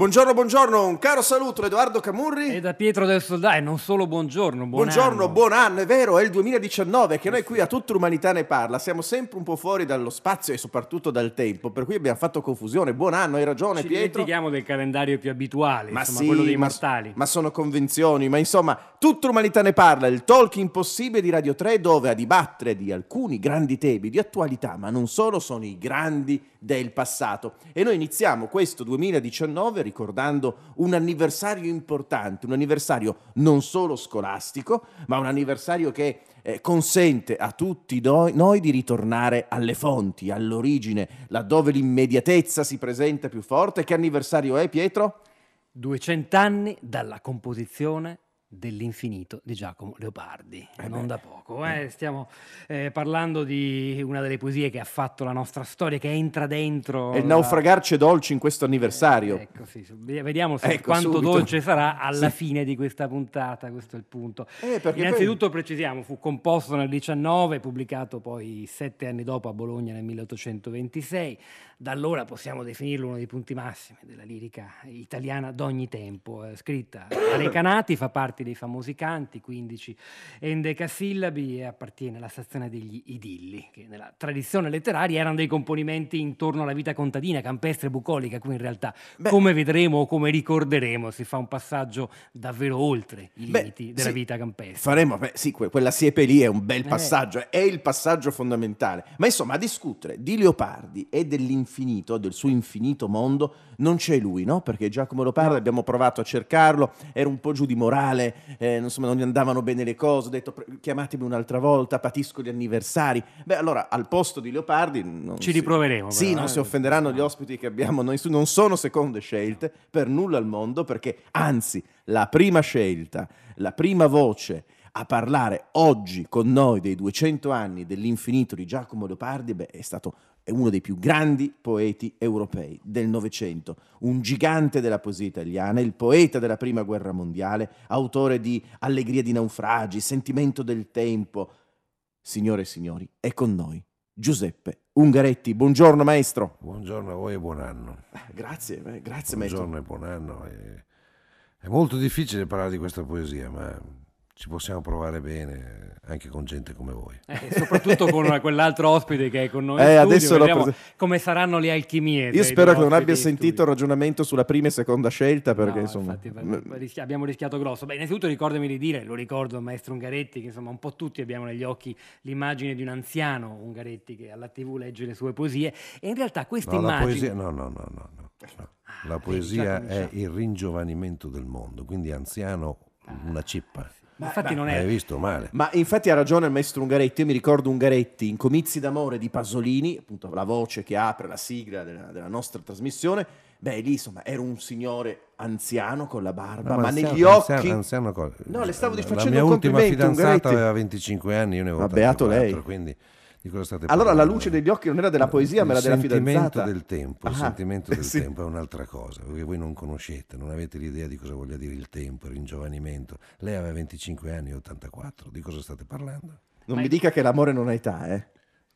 Buongiorno, buongiorno, un caro saluto da Edoardo Camurri. E da Pietro del Soldato, e non solo buongiorno, buon Buongiorno, anno. buon anno, è vero, è il 2019 che noi qui a tutta l'umanità ne parla, siamo sempre un po' fuori dallo spazio e soprattutto dal tempo, per cui abbiamo fatto confusione. Buon anno, hai ragione Ci Pietro. dimentichiamo del calendario più abituale, Ma insomma, sì, quello dei ma- mortali. Ma, sono convenzioni, ma insomma, tutta l'umanità ne parla, il talk impossibile di Radio 3 dove a dibattere di alcuni grandi temi di attualità, ma non solo, sono i grandi del passato. E noi iniziamo questo 2019 ricordando un anniversario importante, un anniversario non solo scolastico, ma un anniversario che eh, consente a tutti noi, noi di ritornare alle fonti, all'origine, laddove l'immediatezza si presenta più forte. Che anniversario è, Pietro? 200 anni dalla composizione dell'infinito di Giacomo Leopardi, Eh non beh. da poco. eh. Stiamo eh, parlando di una delle poesie che ha fatto la nostra storia, che entra dentro... È il la- naufragarci dolci in questo anniversario. Ecco, sì. Vediamo Ecco, quanto subito. dolce sarà alla Sì. fine di questa puntata, questo è il punto. Eh, Innanzitutto precisiamo, fu composto nel 19, pubblicato poi sette anni dopo a Bologna nel 1826. Da allora possiamo definirlo uno dei punti massimi della lirica italiana d'ogni tempo. Scritta da Recanati, fa parte dei famosi canti, 15 endecasillabi e appartiene alla stazione degli idilli, che nella tradizione letteraria erano dei componimenti intorno alla vita contadina, campestre, bucolica, qui in realtà, Beh. come vedremo o come ricorderemo, si fa un passaggio davvero oltre i Beh, limiti della sì. vita campestre. Faremo, beh, sì, que- quella siepe lì è un bel Eh. passaggio, è il passaggio fondamentale. Ma insomma, a discutere di Leopardi e dell'infinito, del suo infinito mondo, non c'è lui, no? Perché Giacomo Leopardi abbiamo provato a cercarlo, era un po' giù di morale, eh, insomma, non gli andavano bene le cose, ho detto "Pre- chiamatemi un'altra volta, patisco gli anniversari. Beh, allora, al posto di Leopardi... Ci si- riproveremo, Sì, però, non eh. si offenderanno gli ospiti che abbiamo noi, non sono seconde scelte per nulla al mondo, perché anzi, la prima scelta, la prima voce a parlare oggi con noi dei 200 anni dell'infinito di Giacomo Leopardi beh, è stato è uno dei più grandi poeti europei del Novecento, un gigante della poesia italiana, il poeta della Prima Guerra Mondiale, autore di Allegria di naufragi, Sentimento del tempo. Signore e signori, è con noi Giuseppe Ungaretti. Buongiorno maestro. Buongiorno a voi e buon anno. Grazie, eh, grazie maestro. Buongiorno e buon anno. È molto difficile parlare di questa poesia, ma ci possiamo provare bene anche con gente come voi. Eh, soprattutto con quell'altro ospite che è con noi Eh, studio, vedremo prese- come saranno le alchimie. Io spero che non abbia sentito il ragionamento sulla prima e seconda scelta, perché No, insomma... infatti, abbiamo rischiato grosso. Beh, innanzitutto ricordami di dire, lo ricordo maestro Ungaretti, che insomma un po' tutti abbiamo negli occhi l'immagine di un anziano Ungaretti che alla tv legge le sue poesie e in realtà questa No, immagine... poesia, no, no, no, no, no. Ah, La poesia è il ringiovanimento del mondo, quindi anziano una cippa. Infatti non è... Hai visto male? Ma infatti ha ragione il maestro Ungaretti, io mi ricordo Ungaretti in Comizi d'amore di Pasolini, appunto la voce che apre la sigla della, della nostra trasmissione, beh lì insomma era un signore anziano con la barba, No, ma anziano- negli occhi... anziano- anziano co- No, le stavo la facendo mia un ultima complimento, fidanzata Ungaretti. aveva 25 anni, io ne avevo Ma beato 84, lei. quindi di cosa state Allora la parlando? luce degli occhi non era della poesia, ma era della Il sentimento fidanzata. del tempo, il Ah, sentimento del sì. tempo è un'altra cosa, perché voi non conoscete, non avete l'idea di cosa voglia dire il tempo, il ringiovanimento. Lei aveva 25 anni e 84, di cosa state parlando? Non mi dica che l'amore non ha età, eh.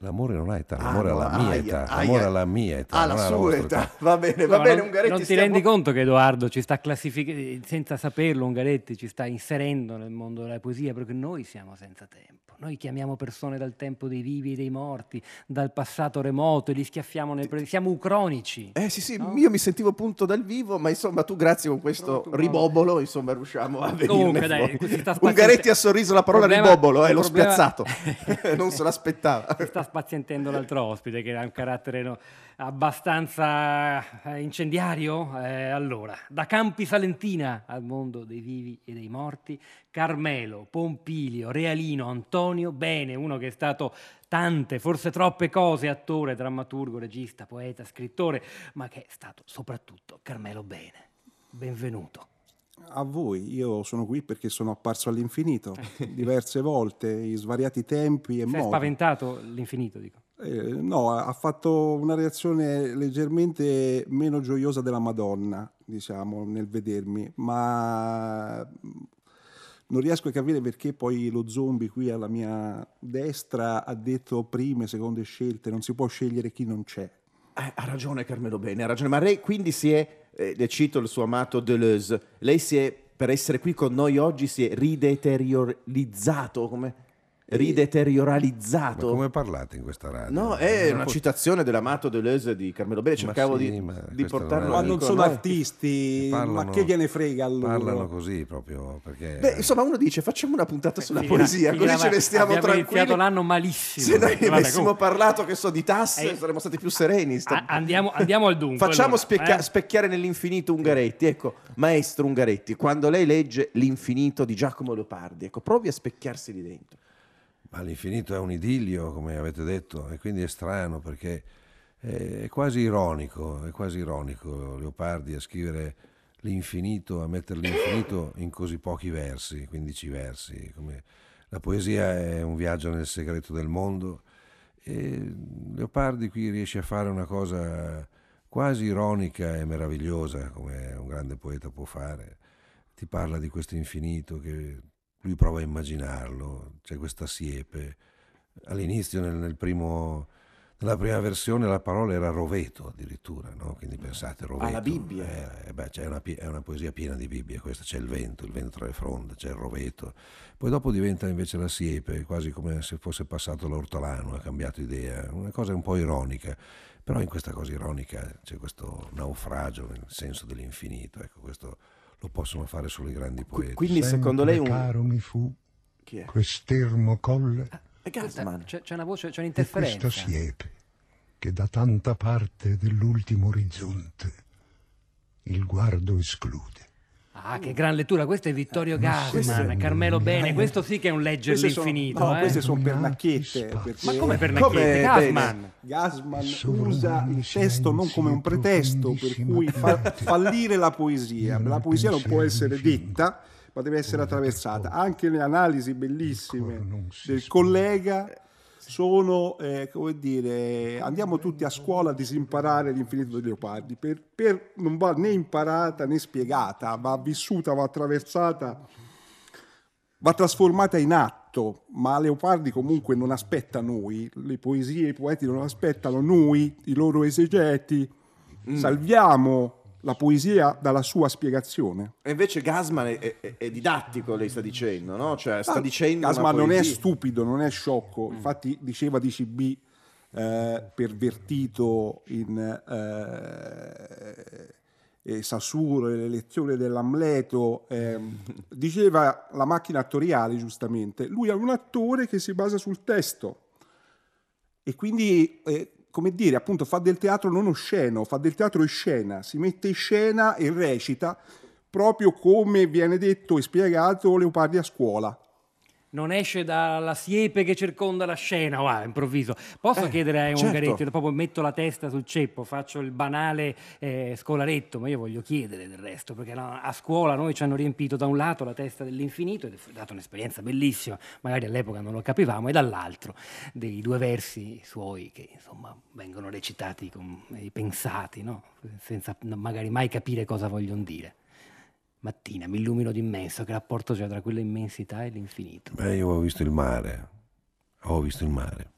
L'amore non ha età, Ah, l'amore no, ha la mia aia, età, aia. l'amore ha la mia età. Ah, non la ha sua vostra età. Va bene, va No, bene non, Ungaretti. non ti stiamo- rendi conto che Edoardo ci sta classificando, senza saperlo, Ungaretti ci sta inserendo nel mondo della poesia, perché noi siamo senza tempo. Noi chiamiamo persone dal tempo dei vivi e dei morti, dal passato remoto e li schiaffiamo nel presente. Siamo ucronici. Eh sì sì, No? io mi sentivo appunto dal vivo, ma insomma tu grazie con questo no. ribobolo, insomma riusciamo a venire Comunque, dai, Ungaretti ha sorriso la parola Problema- ribobolo, eh, l'ho problema- spiazzato. non se l'aspettava. Spazientendo l'altro ospite che ha un carattere no, abbastanza eh, incendiario. Eh, allora, da Campi Salentina al mondo dei vivi e dei morti, Carmelo, Pompilio, Realino, Antonio Bene, uno che è stato tante, forse troppe cose, attore, drammaturgo, regista, poeta, scrittore, ma che è stato soprattutto Carmelo Bene. Benvenuto. A voi, io sono qui perché sono apparso all'infinito diverse volte, in svariati tempi e è modi. spaventato l'infinito, dico. Eh, no, ha fatto una reazione leggermente meno gioiosa della Madonna, diciamo, nel vedermi, ma non riesco a capire perché poi lo zombie qui alla mia destra ha detto prime, seconde scelte, non si può scegliere chi non c'è. Eh, ha ragione Carmelo Bene, ha ragione. Ma lei quindi si è, eh, le cito il suo amato Deleuze, lei si è, per essere qui con noi oggi, si è rideteriorizzato, come? Ma Rideterioralizzato. come parlate in questa radio? No, è Non una citazione dell'amato Deleuze di Carmelo Bene, cercavo Ma sì, di, ma di portarlo Ma non sono artisti, ma Parlano- che gliene frega a loro? Parlano così proprio perché... Beh, insomma, uno dice facciamo una puntata sulla Finirà- poesia, finirà così ce ma- ne stiamo abbiamo tranquilli. iniziato l'anno malissimo. Se noi avessimo comunque, parlato, che so, di tasse, Eh, saremmo stati più sereni. sta- a- andiamo, andiamo al dunque. Facciamo allora, specchia- eh? specchiare nell'infinito Ungaretti. Ecco, maestro Ungaretti, quando lei legge L'infinito di Giacomo Leopardi, ecco, provi a specchiarsi lì dentro. Ma l'infinito è un idillio, come avete detto, e quindi è strano perché è quasi ironico, è quasi ironico Leopardi a scrivere l'infinito, a mettere l'infinito in così pochi versi, 15 versi. come- La poesia è un viaggio nel segreto del mondo e Leopardi qui riesce a fare una cosa quasi ironica e meravigliosa, come un grande poeta può fare. Ti parla di questo infinito che lui prova a immaginarlo, c'è questa siepe. All'inizio, nel, nel primo, nella prima versione, la parola era roveto addirittura, no? quindi pensate, roveto. la Bibbia. Eh, eh, beh, c'è una, è una poesia piena di Bibbia, questa c'è il vento, il vento tra le fronde, c'è il roveto. Poi dopo diventa invece la siepe, quasi come se fosse passato l'ortolano, ha cambiato idea, una cosa un po' ironica. Però in questa cosa ironica c'è questo naufragio nel senso dell'infinito, ecco, questo lo possono fare solo i grandi poeti. quindi secondo lei un... caro mi fu Chi è? quest'ermo colle Gassman. C'è, c'è una voce, c'è e un'interferenza. questa siepe che da tanta parte dell'ultimo orizzonte il guardo esclude. Ah, che gran lettura. Questo è Vittorio questo Gassman, è- Carmelo Bene. Eh, Questo sì che è un leggere Queste sono- l'infinito. no, eh. queste sono pernacchiette. perché Ma come per Come Nacchiete? bene? Gassman? Gassman usa il testo non come un pretesto per cui fa fallire la poesia. La poesia non può essere detta, ma deve essere attraversata. Anche le analisi bellissime del collega sono, eh, come dire, andiamo tutti a scuola a disimparare l'infinito di Leopardi. Per, per- non va né imparata né spiegata, va vissuta, va attraversata, va trasformata in atto. Ma Leopardi comunque non aspetta noi, le poesie, i poeti non aspettano noi, i loro esegeti. Salviamo la poesia dalla sua spiegazione. E invece Gassman è, è- è didattico, lei sta dicendo, no? Cioè, sta Ah, dicendo una Gassman non è stupido, non è sciocco. Infatti diceva di CB eh, pervertito in eh, eh, le lezioni dell'Amleto. ehm, diceva la macchina attoriale, giustamente. Lui è un attore che si basa sul testo e quindi, eh, come dire, appunto fa del teatro non osceno, fa del teatro in scena, si mette in scena e recita proprio come viene detto e spiegato Leopardi a scuola. Non esce dalla siepe che circonda la scena, wow, improvviso. Posso Eh, chiedere a certo. Ungaretti, proprio metto la testa sul ceppo, faccio il banale eh, scolaretto, ma io voglio chiedere del resto, perché no, a scuola noi ci hanno riempito da un lato la testa dell'infinito ed è stata un'esperienza bellissima, magari all'epoca non lo capivamo, e dall'altro dei due versi suoi che insomma vengono recitati con, e pensati, no? senza magari mai capire cosa vogliono dire. Mattina mi illumino d'immenso, che rapporto c'è tra quella immensità e l'infinito. Beh, io ho visto il mare, ho visto il mare,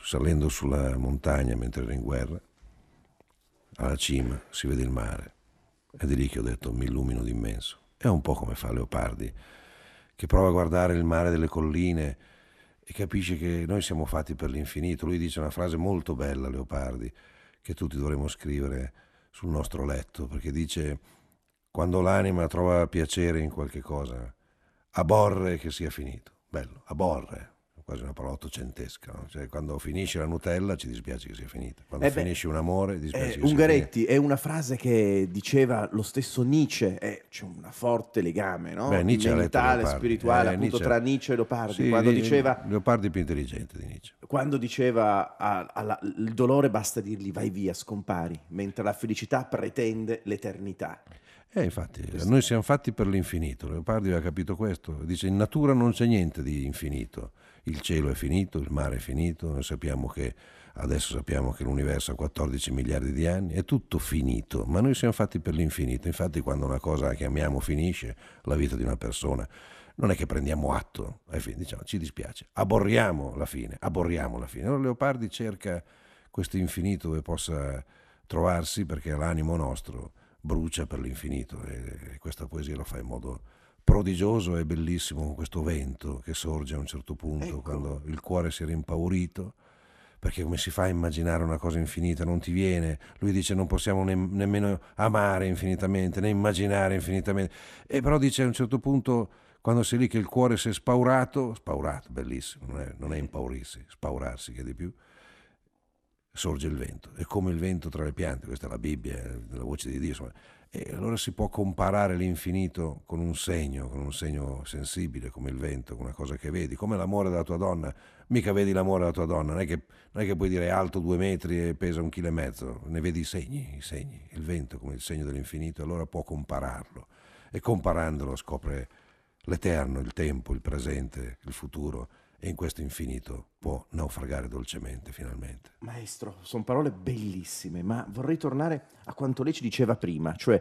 salendo sulla montagna mentre ero in guerra, alla cima si vede il mare, è lì che ho detto mi illumino d'immenso. È un po' come fa Leopardi, che prova a guardare il mare delle colline e capisce che noi siamo fatti per l'infinito. Lui dice una frase molto bella, Leopardi, che tutti dovremmo scrivere sul nostro letto, perché dice quando l'anima trova piacere in qualche cosa, aborre che sia finito. Bello, aborre. quasi una parola ottocentesca. no? Cioè, quando finisce la Nutella ci dispiace che sia finita. Quando Eh beh, finisce un amore dispiace Eh, che. Ungaretti è una frase che diceva lo stesso Nietzsche, eh, c'è un forte legame no? Beh, mentale, spirituale Eh, appunto Nietzsche- tra Nietzsche e Leopardi, Sì, quando di- diceva Leopardi è più intelligente di Nietzsche. quando diceva alla- il dolore basta dirgli vai via, scompari, mentre la felicità pretende l'eternità. Eh, infatti, noi siamo fatti per l'infinito. Leopardi aveva capito questo. Dice: in natura non c'è niente di infinito. Il cielo è finito, il mare è finito. Noi sappiamo che adesso sappiamo che l'universo ha 14 miliardi di anni, è tutto finito. Ma noi siamo fatti per l'infinito. Infatti, quando una cosa che amiamo finisce, la vita di una persona, non è che prendiamo atto, fine, diciamo ci dispiace, aborriamo la fine, aborriamo la fine. Allora Leopardi cerca questo infinito dove possa trovarsi perché l'animo nostro brucia per l'infinito e questa poesia lo fa in modo prodigioso e bellissimo con questo vento che sorge a un certo punto Ecco. quando il cuore si era impaurito perché come si fa a immaginare una cosa infinita? Non ti viene. Lui dice non possiamo ne- nemmeno amare infinitamente, né immaginare infinitamente. E però dice a un certo punto, quando sei lì che il cuore si è spaurato, spaurato, bellissimo, non è, non è impaurirsi, spaurarsi che è di più, sorge il vento. È come il vento tra le piante, questa è la Bibbia, è la voce di Dio. insomma. E allora si può comparare l'infinito con un segno, con un segno sensibile come il vento, con una cosa che vedi, come l'amore della tua donna. Mica vedi l'amore della tua donna, non è che, non è che puoi dire alto due metri e pesa un chilo e mezzo, ne vedi i segni, i segni, il vento come il segno dell'infinito, allora può compararlo. E comparandolo scopre l'eterno, il tempo, il presente, il futuro e in questo infinito può naufragare dolcemente finalmente. Maestro, sono parole bellissime, ma vorrei tornare a quanto lei ci diceva prima, cioè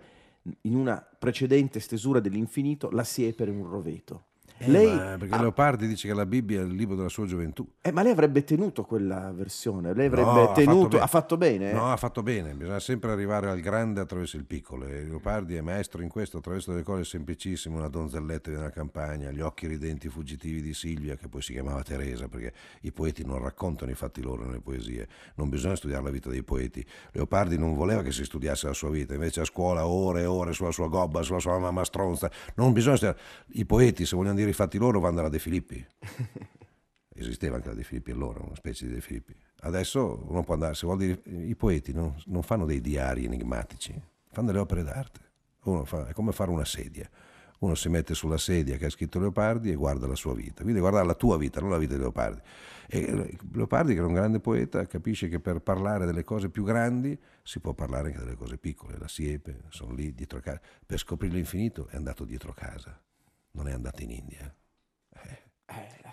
in una precedente stesura dell'infinito la siepe era un roveto. Lei, Eh, Ma perché ha- Leopardi dice che la Bibbia è il libro della sua gioventù. eh, ma lei avrebbe tenuto quella versione, lei avrebbe No, tenuto, bene. ha fatto bene? eh? No, ha fatto bene, bisogna sempre arrivare al grande attraverso il piccolo. E Leopardi è maestro in questo, attraverso delle cose semplicissime, una donzelletta nella campagna, gli occhi ridenti fuggitivi di Silvia, che poi si chiamava Teresa, perché i poeti non raccontano i fatti loro nelle poesie, non bisogna studiare la vita dei poeti. Leopardi non voleva che si studiasse la sua vita, invece a scuola ore e ore sulla sua gobba, sulla sua mamma stronza, non bisogna studiare. I poeti, se vogliono dire i fatti loro, vanno dalla De Filippi. Esisteva anche la De Filippi allora, una specie di De Filippi. Adesso uno può andare, se vuol dire, i poeti non, non fanno dei diari enigmatici, fanno delle opere d'arte. Fa, è come fare una sedia. Uno si mette sulla sedia che ha scritto Leopardi e guarda la sua vita. Quindi guarda la tua vita, non la vita di Leopardi. E Leopardi, che era un grande poeta, capisce che per parlare delle cose più grandi si può parlare anche delle cose piccole. La siepe, sono lì dietro casa. Per scoprire l'infinito è andato dietro casa, non è andato in India.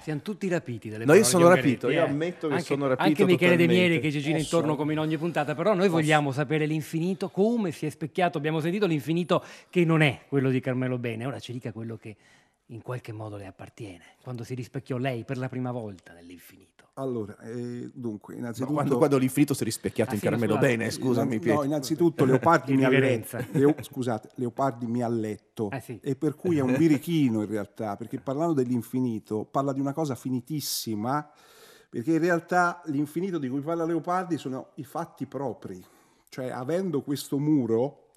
Siamo tutti rapiti dalle No, io parole sono di Ungaretti, rapito, io eh. ammetto che anche, sono rapito Anche Michele De. Mieri che ci gira Posso? intorno come in ogni puntata, però noi vogliamo sapere l'infinito, come si è specchiato, abbiamo sentito l'infinito che non è quello di Carmelo Bene, ora ci dica quello che in qualche modo le appartiene, quando si rispecchiò lei per la prima volta nell'infinito. Allora, eh, dunque, No, innanzitutto... quando, quando l'infinito si è rispecchiato Ah, in sì, no, Carmelo scusate. Bene, scusami No, Pietro. innanzitutto Leopardi mi ha letto. Leo- scusate, Leopardi mi ha letto Ah, sì. e per cui è un birichino in realtà, perché parlando dell'infinito parla di una cosa finitissima, perché in realtà l'infinito di cui parla Leopardi sono i fatti propri, cioè avendo questo muro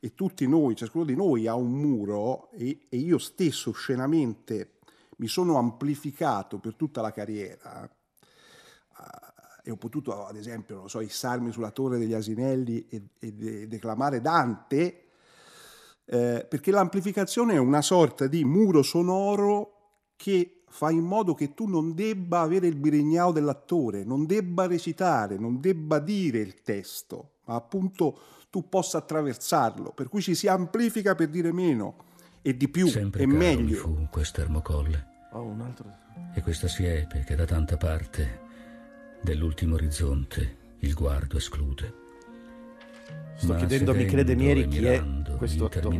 e tutti noi, ciascuno di noi ha un muro e, e io stesso scenamente mi sono amplificato per tutta la carriera e ho potuto, ad esempio, non so, issarmi sulla torre degli asinelli e, e de- declamare Dante, eh, perché l'amplificazione è una sorta di muro sonoro che fa in modo che tu non debba avere il birignao dell'attore, non debba recitare, non debba dire il testo, ma appunto tu possa attraversarlo, per cui ci si amplifica per dire meno e di più Sempre e meglio. fu quest'ermocolle Oh, un altro... e questa siepe che da tanta parte dell'ultimo orizzonte il guardo esclude. Sto Ma chiedendo a Michele De Mieri e chi è questo attore.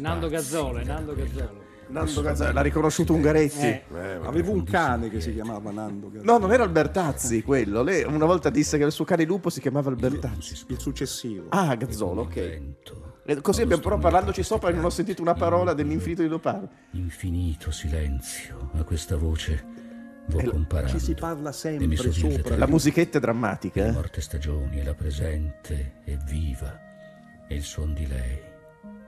Nando Gazzolo, è Nando Gazzolo. Nando Gazzolo, l'ha riconosciuto Ungaretti. Eh. Avevo un cane che si chiamava Nando Gazzolo. No, non era Albertazzi quello. Lei una volta disse che il suo cane lupo si chiamava Albertazzi. Il successivo. Ah, Gazzolo, ok. vento, E Così abbiamo però parlandoci sopra e non ho sentito una parola dell'infinito di Leopardi. infinito silenzio a questa voce vo comparando Ci si parla sempre sopra. La musichetta è drammatica. le eh? morte stagioni la presente è viva e il suon di lei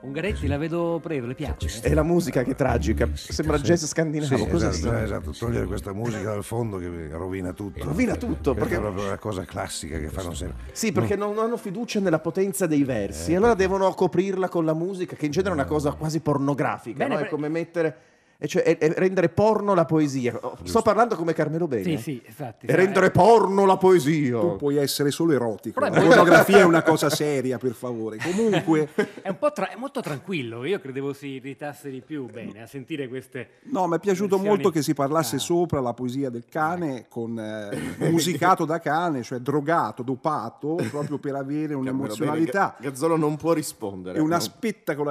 Ungaretti la vedo preso, le piace? È la musica che è tragica, sembra Sì. jazz scandinavo. Sì, Cosa esatto, esatto, togliere questa musica dal fondo che rovina tutto. Rovina tutto, perché- è proprio una cosa classica che fanno sempre. Sì, perché non hanno fiducia nella potenza dei versi, e allora devono coprirla con la musica, che in genere è una cosa quasi pornografica, Bene, no? è come mettere... e cioè, è- è rendere porno la poesia. Oh, Sto parlando come Carmelo Bene. Sì, sì, infatti. E rendere porno la poesia. Tu puoi essere solo erotico. Però è La pornografia è una cosa seria, per favore. Comunque, È un po' tra- è molto tranquillo, io credevo si irritasse di più bene a sentire queste... no, mi è piaciuto Versioni- molto che si parlasse Ah. sopra la poesia del cane, con, eh, musicato da cane, cioè drogato, dopato, proprio per avere un'emozionalità. Gazzolo non può rispondere. È una Non-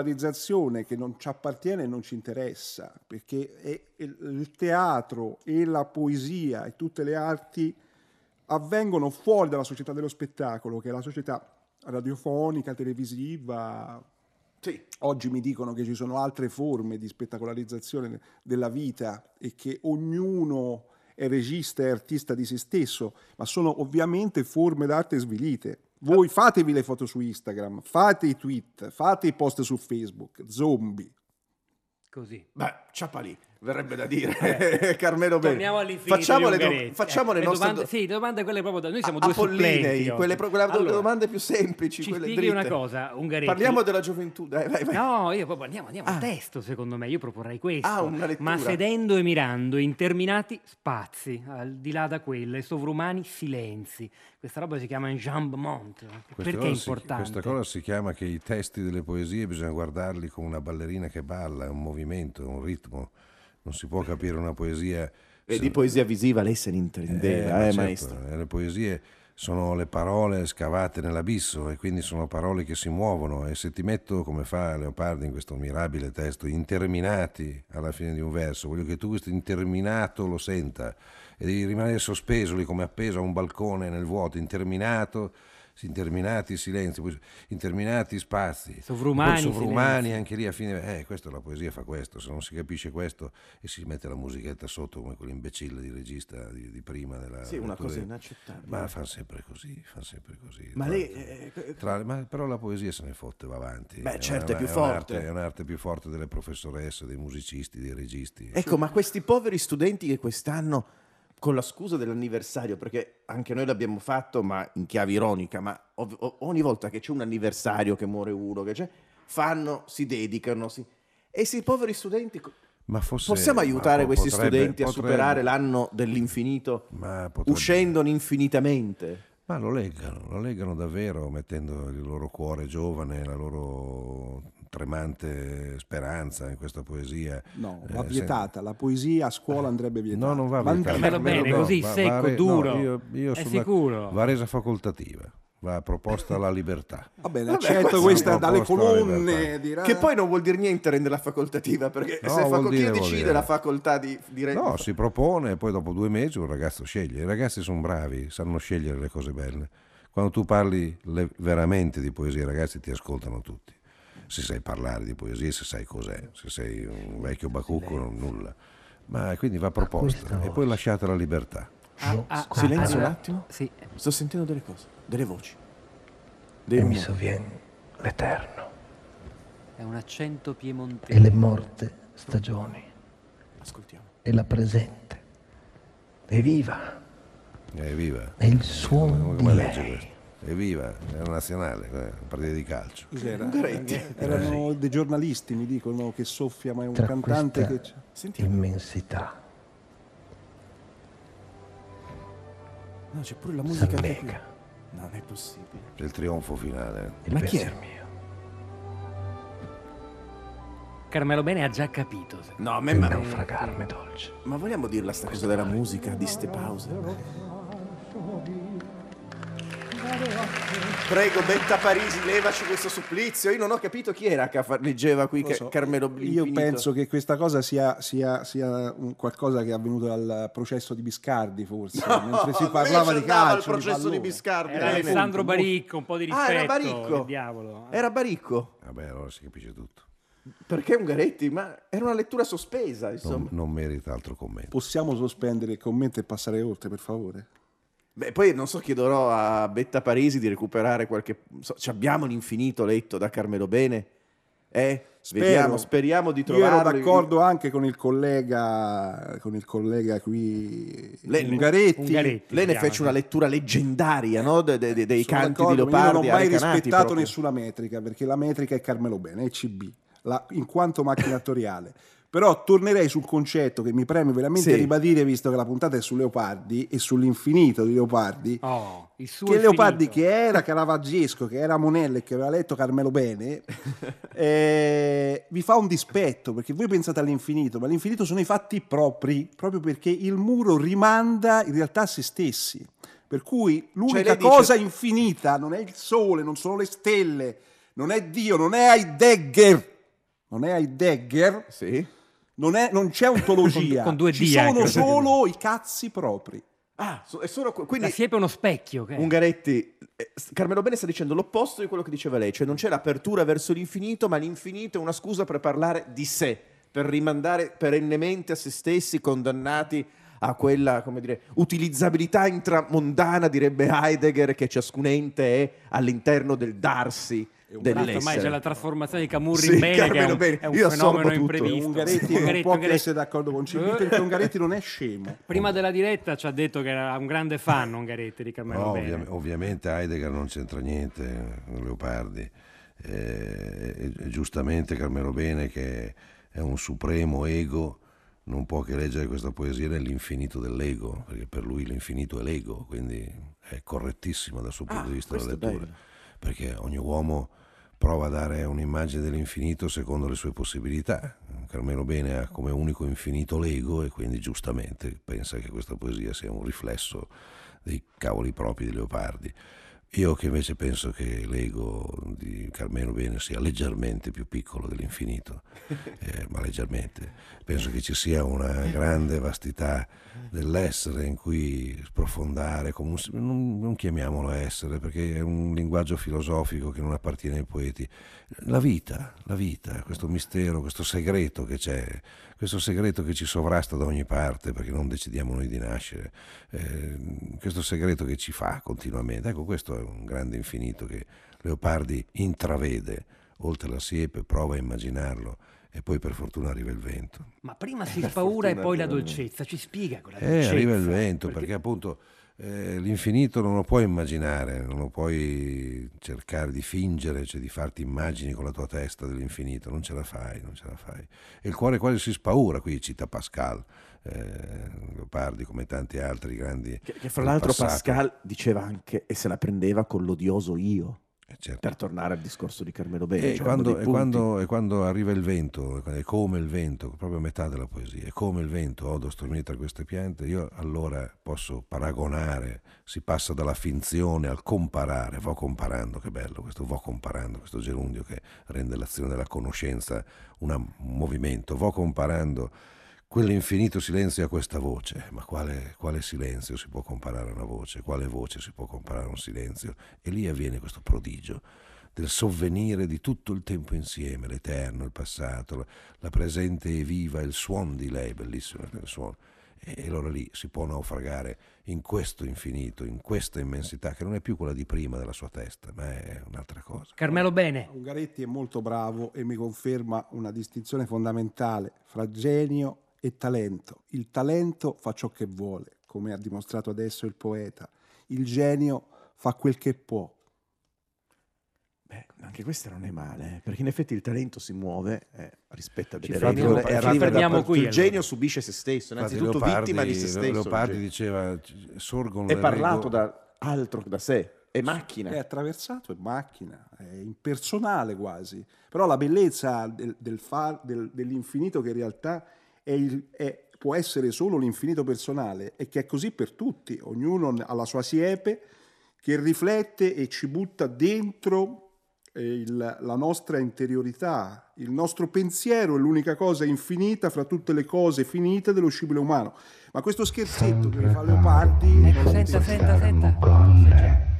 spettacolarizzazione che non ci appartiene e non ci interessa, perché è- è- il teatro e la poesia e tutte le arti avvengono fuori dalla società dello spettacolo, che è la società radiofonica, televisiva. Oggi mi dicono che ci sono altre forme di spettacolarizzazione della vita e che ognuno è regista e artista di se stesso, ma sono ovviamente forme d'arte svilite. Voi fatevi le foto su Instagram, fate i tweet, fate i post su Facebook, zombie. Così. Beh, Ciapalì, verrebbe da dire. Carmelo Bene. Torniamo all'infinito Facciamo, le, do- Ungaretti. facciamo Eh, le nostre domande, do- Sì, domande quelle proprio da... Noi siamo due apollinei, supplenti. quelle, pro- quelle Allora, domande più semplici. Ci quelle spieghi dritte. una cosa, Ungaretti. Parliamo della gioventù. Dai, vai, vai. No, io proprio andiamo, andiamo al testo, secondo me. Io proporrei questo. Ah, una lettura. Ma sedendo e mirando interminati spazi, al di là da quelle, sovrumani silenzi. Questa roba si chiama enjambement. Perché è cosa si- importante? questa cosa si chiama che i testi delle poesie bisogna guardarli come una ballerina che balla, è un movimento, è un ritmo. Non si può capire una poesia. E se- di poesia visiva lei se ne intendeva, eh, ma certo, maestro. eh, Le poesie sono le parole scavate nell'abisso e quindi sono parole che si muovono e se ti metto come fa Leopardi in questo mirabile testo interminati alla fine di un verso voglio che tu questo interminato lo senta e devi rimanere sospeso lì come appeso a un balcone nel vuoto interminato interminati silenzi interminati spazi. Sovrumani poi sovrumani anche lì a fine eh, questo la poesia fa questo se non si capisce questo e si mette la musichetta sotto come quell'imbecille di regista di, di prima della Sì, una cosa inaccettabile. ma fanno sempre così fanno sempre così. Ma Tra- lei, eh, tra- ma però la poesia se ne fotte va avanti. Beh, una- certo, è più una- forte. un'arte, è un'arte più forte delle professoresse dei musicisti dei registi. Ecco, ma questi poveri studenti che quest'anno, con la scusa dell'anniversario, perché anche noi l'abbiamo fatto, ma in chiave ironica, ma ov- ogni volta che c'è un anniversario, che muore uno, che c'è, fanno, si dedicano, si... e questi poveri studenti... Ma forse- Possiamo aiutare ma questi potrebbe- studenti a potrebbe- superare l'anno dell'infinito, potrebbe- uscendone infinitamente? Ma lo leggano, lo leggano davvero mettendo il loro cuore giovane, la loro tremante speranza in questa poesia. No, Eh, va se- vietata. La poesia a scuola andrebbe vietata. No, non va vietata. Carmelo bene, no, così, va- va secco, re- duro. no, io- io È sulla- sicuro? Va resa facoltativa, va proposta alla libertà. Va bene, accetto questa dalle colonne. Dirà... Che poi non vuol dire niente renderla facoltativa, perché No, se vuol faco- chi dire, vuol decide dire. la facoltà di, di rendere... No, si propone e poi dopo due mesi un ragazzo sceglie. I ragazzi sono bravi, sanno scegliere le cose belle. Quando tu parli le- veramente di poesia, i ragazzi ti ascoltano tutti. Se sai parlare di poesia, se sai cos'è, se sei un vecchio bacucco, non nulla. Ma quindi va proposta e poi lasciate la libertà. Ah, ah, ah, Silenzio un ah, attimo. Sì. Sto sentendo delle cose, delle voci. Dei e mi sovviene l'eterno È un accento piemontese. e le morte stagioni Ascoltiamo. e la presente evviva Evviva! e il suono Come, di come legge lei questo? Evviva! Una nazionale, eh, una partita di calcio. Cos'era? Ungaretti. Erano dei giornalisti, mi dicono, che soffia, ma è un tra cantante che... c'è. Sentiamo. immensità No, c'è pure la musica s'allega Non è possibile. C'è il trionfo finale. il Ma chi è? mio Carmelo Bene ha già capito. No, a me ma, naufragarmi dolce ma vogliamo dirla sta cosa della musica, di ste pause? Prego, Betta Parisi, levaci questo supplizio. Io non ho capito chi era che leggeva qui so. Carmelo Io Blinfinito. penso che questa cosa sia, sia- sia un qualcosa che è avvenuto dal processo di Biscardi, forse, mentre si parlava di calcio. al processo di pallone. Biscardi. Era bene. Alessandro Baricco, un po' di Ah, era rispetto. Baricco. diavolo. Era Baricco. Vabbè, allora si capisce tutto. Perché Ungaretti? Ma era una lettura sospesa, Non, insomma. non merita altro commento. Possiamo sospendere il commento e passare oltre, per favore? Beh, poi non so, chiederò a Betta Parisi di recuperare qualche... so- ci abbiamo l'infinito letto da Carmelo Bene. Eh, Spero. vediamo, speriamo di Io trovarlo. ero d'accordo anche con il collega, con il collega qui Lei- Ungaretti. Ungaretti. Lei ne fece una lettura leggendaria no? de- de- de- dei Sono canti di Leopardi. Io non ho mai rispettato proprio. nessuna metrica, perché la metrica è Carmelo Bene, è CB, la- in quanto macchina attoriale. Però tornerei sul concetto che mi preme veramente Sì. ribadire, visto che la puntata è su Leopardi e sull'infinito di Leopardi, Oh, il suo che Leopardi che era caravaggesco, che era Monello e che aveva letto Carmelo Bene, eh, vi fa un dispetto, perché voi pensate all'infinito, ma l'infinito sono i fatti propri, proprio perché il muro rimanda in realtà a se stessi. Per cui l'unica Cioè, dice- cosa infinita non è il sole, non sono le stelle, non è Dio, non è Heidegger, non è Heidegger, Sì. Non, è- non c'è ontologia, Con- con due ci D sono anche. solo i cazzi propri. Ah, so- è solo que- La quindi siepe è uno specchio. È. Ungaretti, eh, Carmelo Bene sta dicendo l'opposto di quello che diceva lei, cioè non c'è l'apertura verso l'infinito, ma l'infinito è una scusa per parlare di sé, per rimandare perennemente a se stessi condannati a quella, come dire, utilizzabilità intramondana, direbbe Heidegger, che ciascun ente è all'interno del darsi Ormai dell'essere. c'è la trasformazione di Camurri Sì, in bene, che è Carmelo un, Bene. è un Io fenomeno imprevisto. Ungaretti non può che Ungaretti. essere d'accordo con CB perché Ungaretti non è scemo. Prima della diretta ci ha detto che era un grande fan Ungaretti di Carmelo No, Bene. ovvia- ovviamente Heidegger non c'entra niente con Leopardi. Eh, e- giustamente Carmelo Bene, che è un supremo ego, non può che leggere questa poesia nell'infinito dell'ego, perché per lui l'infinito è l'ego, quindi è correttissimo dal suo punto Ah, di vista è lettura. Perché ogni uomo prova a dare un'immagine dell'infinito secondo le sue possibilità. Carmelo Bene ha come unico infinito l'ego e quindi giustamente pensa che questa poesia sia un riflesso dei cavoli propri di Leopardi. Io che invece penso che l'ego di Carmelo Bene sia leggermente più piccolo dell'infinito, eh, ma leggermente. Penso che ci sia una grande vastità dell'essere in cui sprofondare, un- non, non chiamiamolo essere perché è un linguaggio filosofico che non appartiene ai poeti. La vita, la vita, questo mistero, questo segreto che c'è, questo segreto che ci sovrasta da ogni parte perché non decidiamo noi di nascere, eh, questo segreto che ci fa continuamente. Ecco, questo è un grande infinito che Leopardi intravede, oltre la siepe, prova a immaginarlo e poi per fortuna arriva il vento. Ma prima si spaura e poi la dolcezza. Ci spiega quella Eh, dolcezza. arriva il vento, perché, appunto eh, l'infinito non lo puoi immaginare, non lo puoi cercare di fingere, cioè di farti immagini con la tua testa dell'infinito, non ce la fai, non ce la fai. E il cuore quasi si spaura, qui cita Pascal, eh, Leopardi come tanti altri grandi. Che, che fra l'altro passato. Pascal diceva anche e se la prendeva con l'odioso io, certo. per tornare al discorso di Carmelo Bene. E cioè quando, e quando- e quando arriva il vento, è come il vento, proprio a metà della poesia, è come il vento, odo stormire tra queste piante, io allora posso paragonare, si passa dalla finzione al comparare, vo comparando, che bello questo vo comparando, questo gerundio che rende l'azione della conoscenza un movimento, vo comparando quell'infinito silenzio a questa voce, ma quale, quale silenzio si può comparare a una voce, quale voce si può comparare a un silenzio? E lì avviene questo prodigio del sovvenire di tutto il tempo insieme, l'eterno, il passato, la, la presente e viva, il suono di lei, bellissimo il suono. E, e allora lì si può naufragare in questo infinito, in questa immensità, che non è più quella di prima della sua testa, ma è un'altra cosa. Carmelo Bene. Ungaretti è molto bravo e mi conferma una distinzione fondamentale fra genio e talento. Il talento fa ciò che vuole, come ha dimostrato adesso il poeta. Il genio fa quel che può. Beh, anche questa non è male, eh, perché in effetti il talento si muove, eh, rispetta Ci delle regole e dappertutto. qui, Il allora. genio subisce se stesso, innanzitutto Leopardi- vittima di se stesso. Leopardi diceva, sorgono è parlato regole- da altro che da sé, è macchina. È attraversato, è macchina, è impersonale quasi. Però la bellezza del- del far- del- dell'infinito che in realtà è il- è- può essere solo l'infinito personale e che è così per tutti, ognuno ha la sua siepe che riflette e ci butta dentro eh, il- la nostra interiorità. Il nostro pensiero è l'unica cosa infinita fra tutte le cose finite dello scibile umano. Ma questo scherzetto che mi fa Leopardi... Ecco, non- senta, senta, senta. No,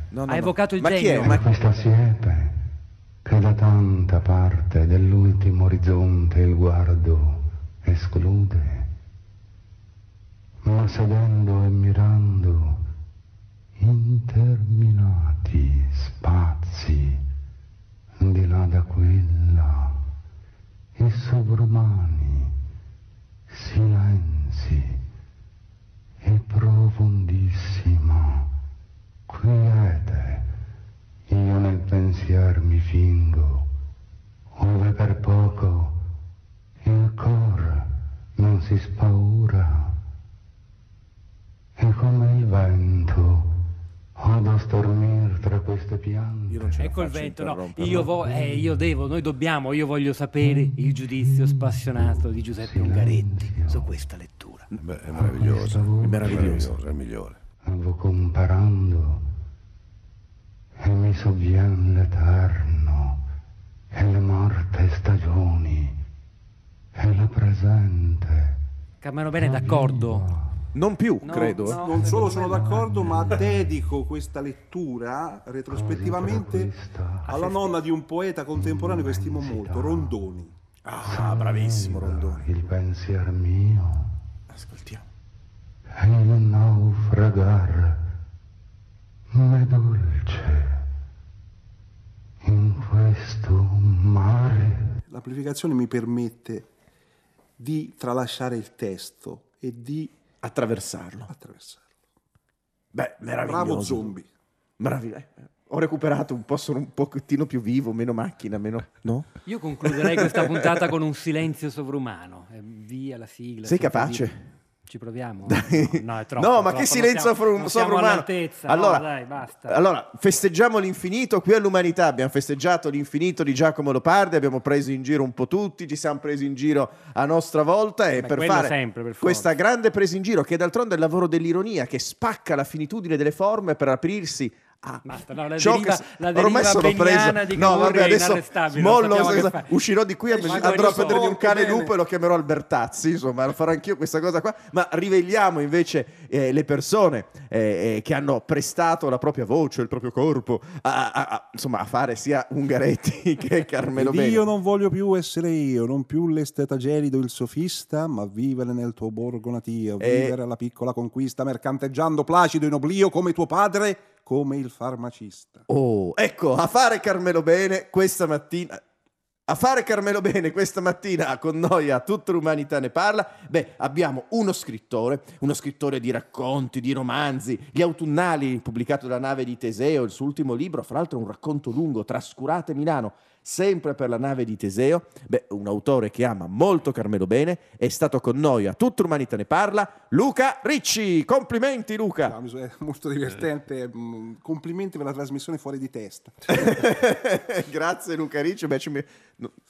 no, ha no. evocato il Ma chi è? genio. Ma- Questa siepe che da tanta parte dell'ultimo orizzonte il guardo esclude, ma sedendo e mirando interminati spazi di là da quella e sovrumani silenzi e profondissima quiete io nel pensier mi fingo ove per poco si spaura. E come il vento Vado a stormir tra queste piante. Ecco il vento, no. Io, vo- eh, io, devo, noi dobbiamo, io voglio sapere il giudizio spassionato di Giuseppe Silenzio. Ungaretti su questa lettura. Beh, è meraviglioso, è meraviglioso, è migliore. Stavo comparando e mi sovvien l'eterno e le morte stagioni e la presente. Carmelo Bene è d'accordo? Non più, No, credo. eh. no. Non solo sono d'accordo, ma dedico questa lettura retrospettivamente alla nonna di un poeta contemporaneo che stimo molto, Rondoni. Ah, bravissimo Rondoni. Il pensier mio Ascoltiamo. e il naufragar m'è dolce in questo mare. L'amplificazione mi permette di tralasciare il testo e di Attraversarlo. attraversarlo. Beh, meraviglioso. Bravo zombie. Bravi- eh, Ho recuperato un po', sono un pochettino più vivo, meno macchina, meno... No? Io concluderei questa puntata con un silenzio sovrumano. E via la sigla. Sei capace? dire- Ci proviamo? No, no, è troppo. No, ma troppo, che silenzio siamo- sovrumano. all'altezza. no, Allora, dai, basta. allora, festeggiamo l'infinito qui all'umanità. Abbiamo festeggiato l'infinito di Giacomo Lopardi, abbiamo preso in giro un po' tutti, ci siamo presi in giro a nostra volta e Beh, per fare sempre, per questa grande presa in giro, che d'altronde è il lavoro dell'ironia, che spacca la finitudine delle forme per aprirsi a Basta, no, la ciò deriva, che- la ormai deriva sono preso. di No, vabbè, adesso inarrestabile, mollo, fare. uscirò di qui e Ma andrò a prendermi un cane bene. lupo e lo chiamerò Albertazzi, insomma, lo farò anch'io questa cosa qua, ma rivegliamo invece eh, le persone eh, eh, che hanno prestato la propria voce, il proprio corpo, a, a- a- insomma, a fare sia Ungaretti che Carmelo Ed Bene. io non voglio più essere io, non più l'esteta gelido, il sofista, ma vivere nel tuo borgo natio, E- vivere alla piccola conquista, mercanteggiando placido in oblio come tuo padre, come il farmacista. Oh, ecco, a fare Carmelo Bene questa mattina. A fare Carmelo Bene questa mattina con noi a tutta l'umanità ne parla. Beh, abbiamo uno scrittore, uno scrittore di racconti, di romanzi, Gli autunnali, pubblicato da Nave di Teseo, il suo ultimo libro, fra l'altro un racconto lungo, Trascurate Milano, sempre per la nave di Teseo. Beh, un autore che ama molto Carmelo Bene, è stato con noi a tutta l'umanità ne parla, Luca Ricci. Complimenti Luca. No, è molto divertente, mm, complimenti per la trasmissione fuori di testa. Grazie Luca Ricci, Beh, ci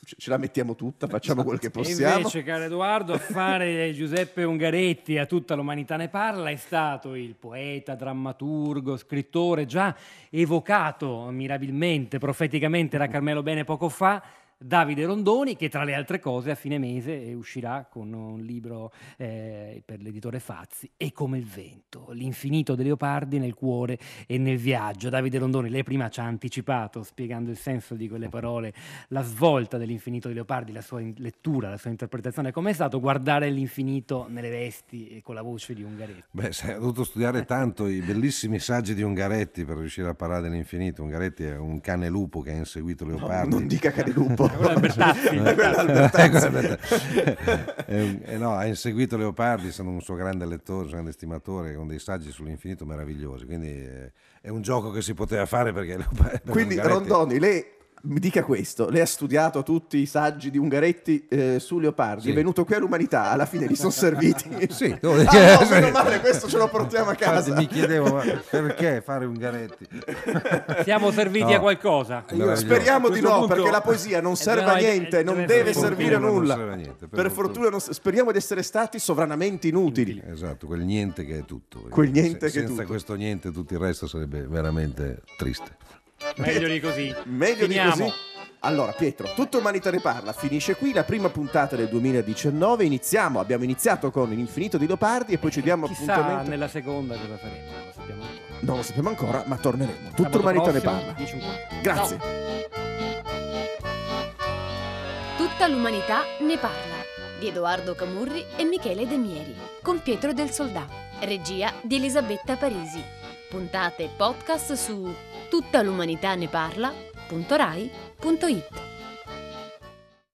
ce la mettiamo tutta, facciamo quel che E possiamo. invece, caro Edoardo, a fare Giuseppe Ungaretti a tutta l'umanità ne parla è stato il poeta, drammaturgo, scrittore già evocato mirabilmente, profeticamente da Carmelo Bene poco fa. Davide Rondoni, che tra le altre cose a fine mese eh, uscirà con un libro eh, per l'editore Fazzi, E come il vento, l'infinito dei leopardi nel cuore e nel viaggio. Davide Rondoni, lei prima ci ha anticipato, spiegando il senso di quelle parole, la svolta dell'infinito dei leopardi, la sua in- lettura, la sua interpretazione, com'è stato guardare l'infinito nelle vesti e con la voce di Ungaretti? Beh, ho dovuto studiare tanto i bellissimi saggi di Ungaretti per riuscire a parlare dell'infinito. Ungaretti è un cane lupo che ha inseguito Leopardi. non dica cane lupo. È Albertazzi. Eh, eh, no, ha inseguito Leopardi, sono un suo grande lettore, un grande stimatore, con dei saggi sull'infinito meravigliosi. Quindi eh, è un gioco che si poteva fare perché Leopardi. per Quindi Ungaretti- Rondoni, lei mi dica questo, lei ha studiato tutti i saggi di Ungaretti eh, su Leopardi, Sì. è venuto qui all'umanità, alla fine li sono serviti. Sì, Ah, no, meno male, questo ce lo portiamo a casa. Mi chiedevo perché fare Ungaretti. Siamo serviti No. a qualcosa? Meraviglioso. Speriamo di no, punto- perché la poesia non serve no, a eh, niente, non deve servire a nulla. serve a niente, per Per fortuna. non- speriamo di essere stati sovranamente inutili. Esatto, quel niente che è tutto. Quel niente Se- che è senza tutto. questo niente tutto il resto sarebbe veramente triste. Meglio di così. Meglio Finiamo. di così. Allora, Pietro, tutta umanità ne parla, finisce qui la prima puntata del 2019. Iniziamo, abbiamo iniziato con l'infinito di Leopardi e poi ci diamo Chissà appuntamento. nella seconda cosa faremo, non lo sappiamo ancora. Non lo sappiamo ancora, ma torneremo. Tutta Sabato l'umanità ne prossimo, parla. 10:50. Grazie. Tutta l'umanità ne parla. Di Edoardo Camurri e Michele Demieri. Con Pietro del Soldà. Regia di Elisabetta Parisi. Puntate podcast su tuttalumanitaneparla.rai.it.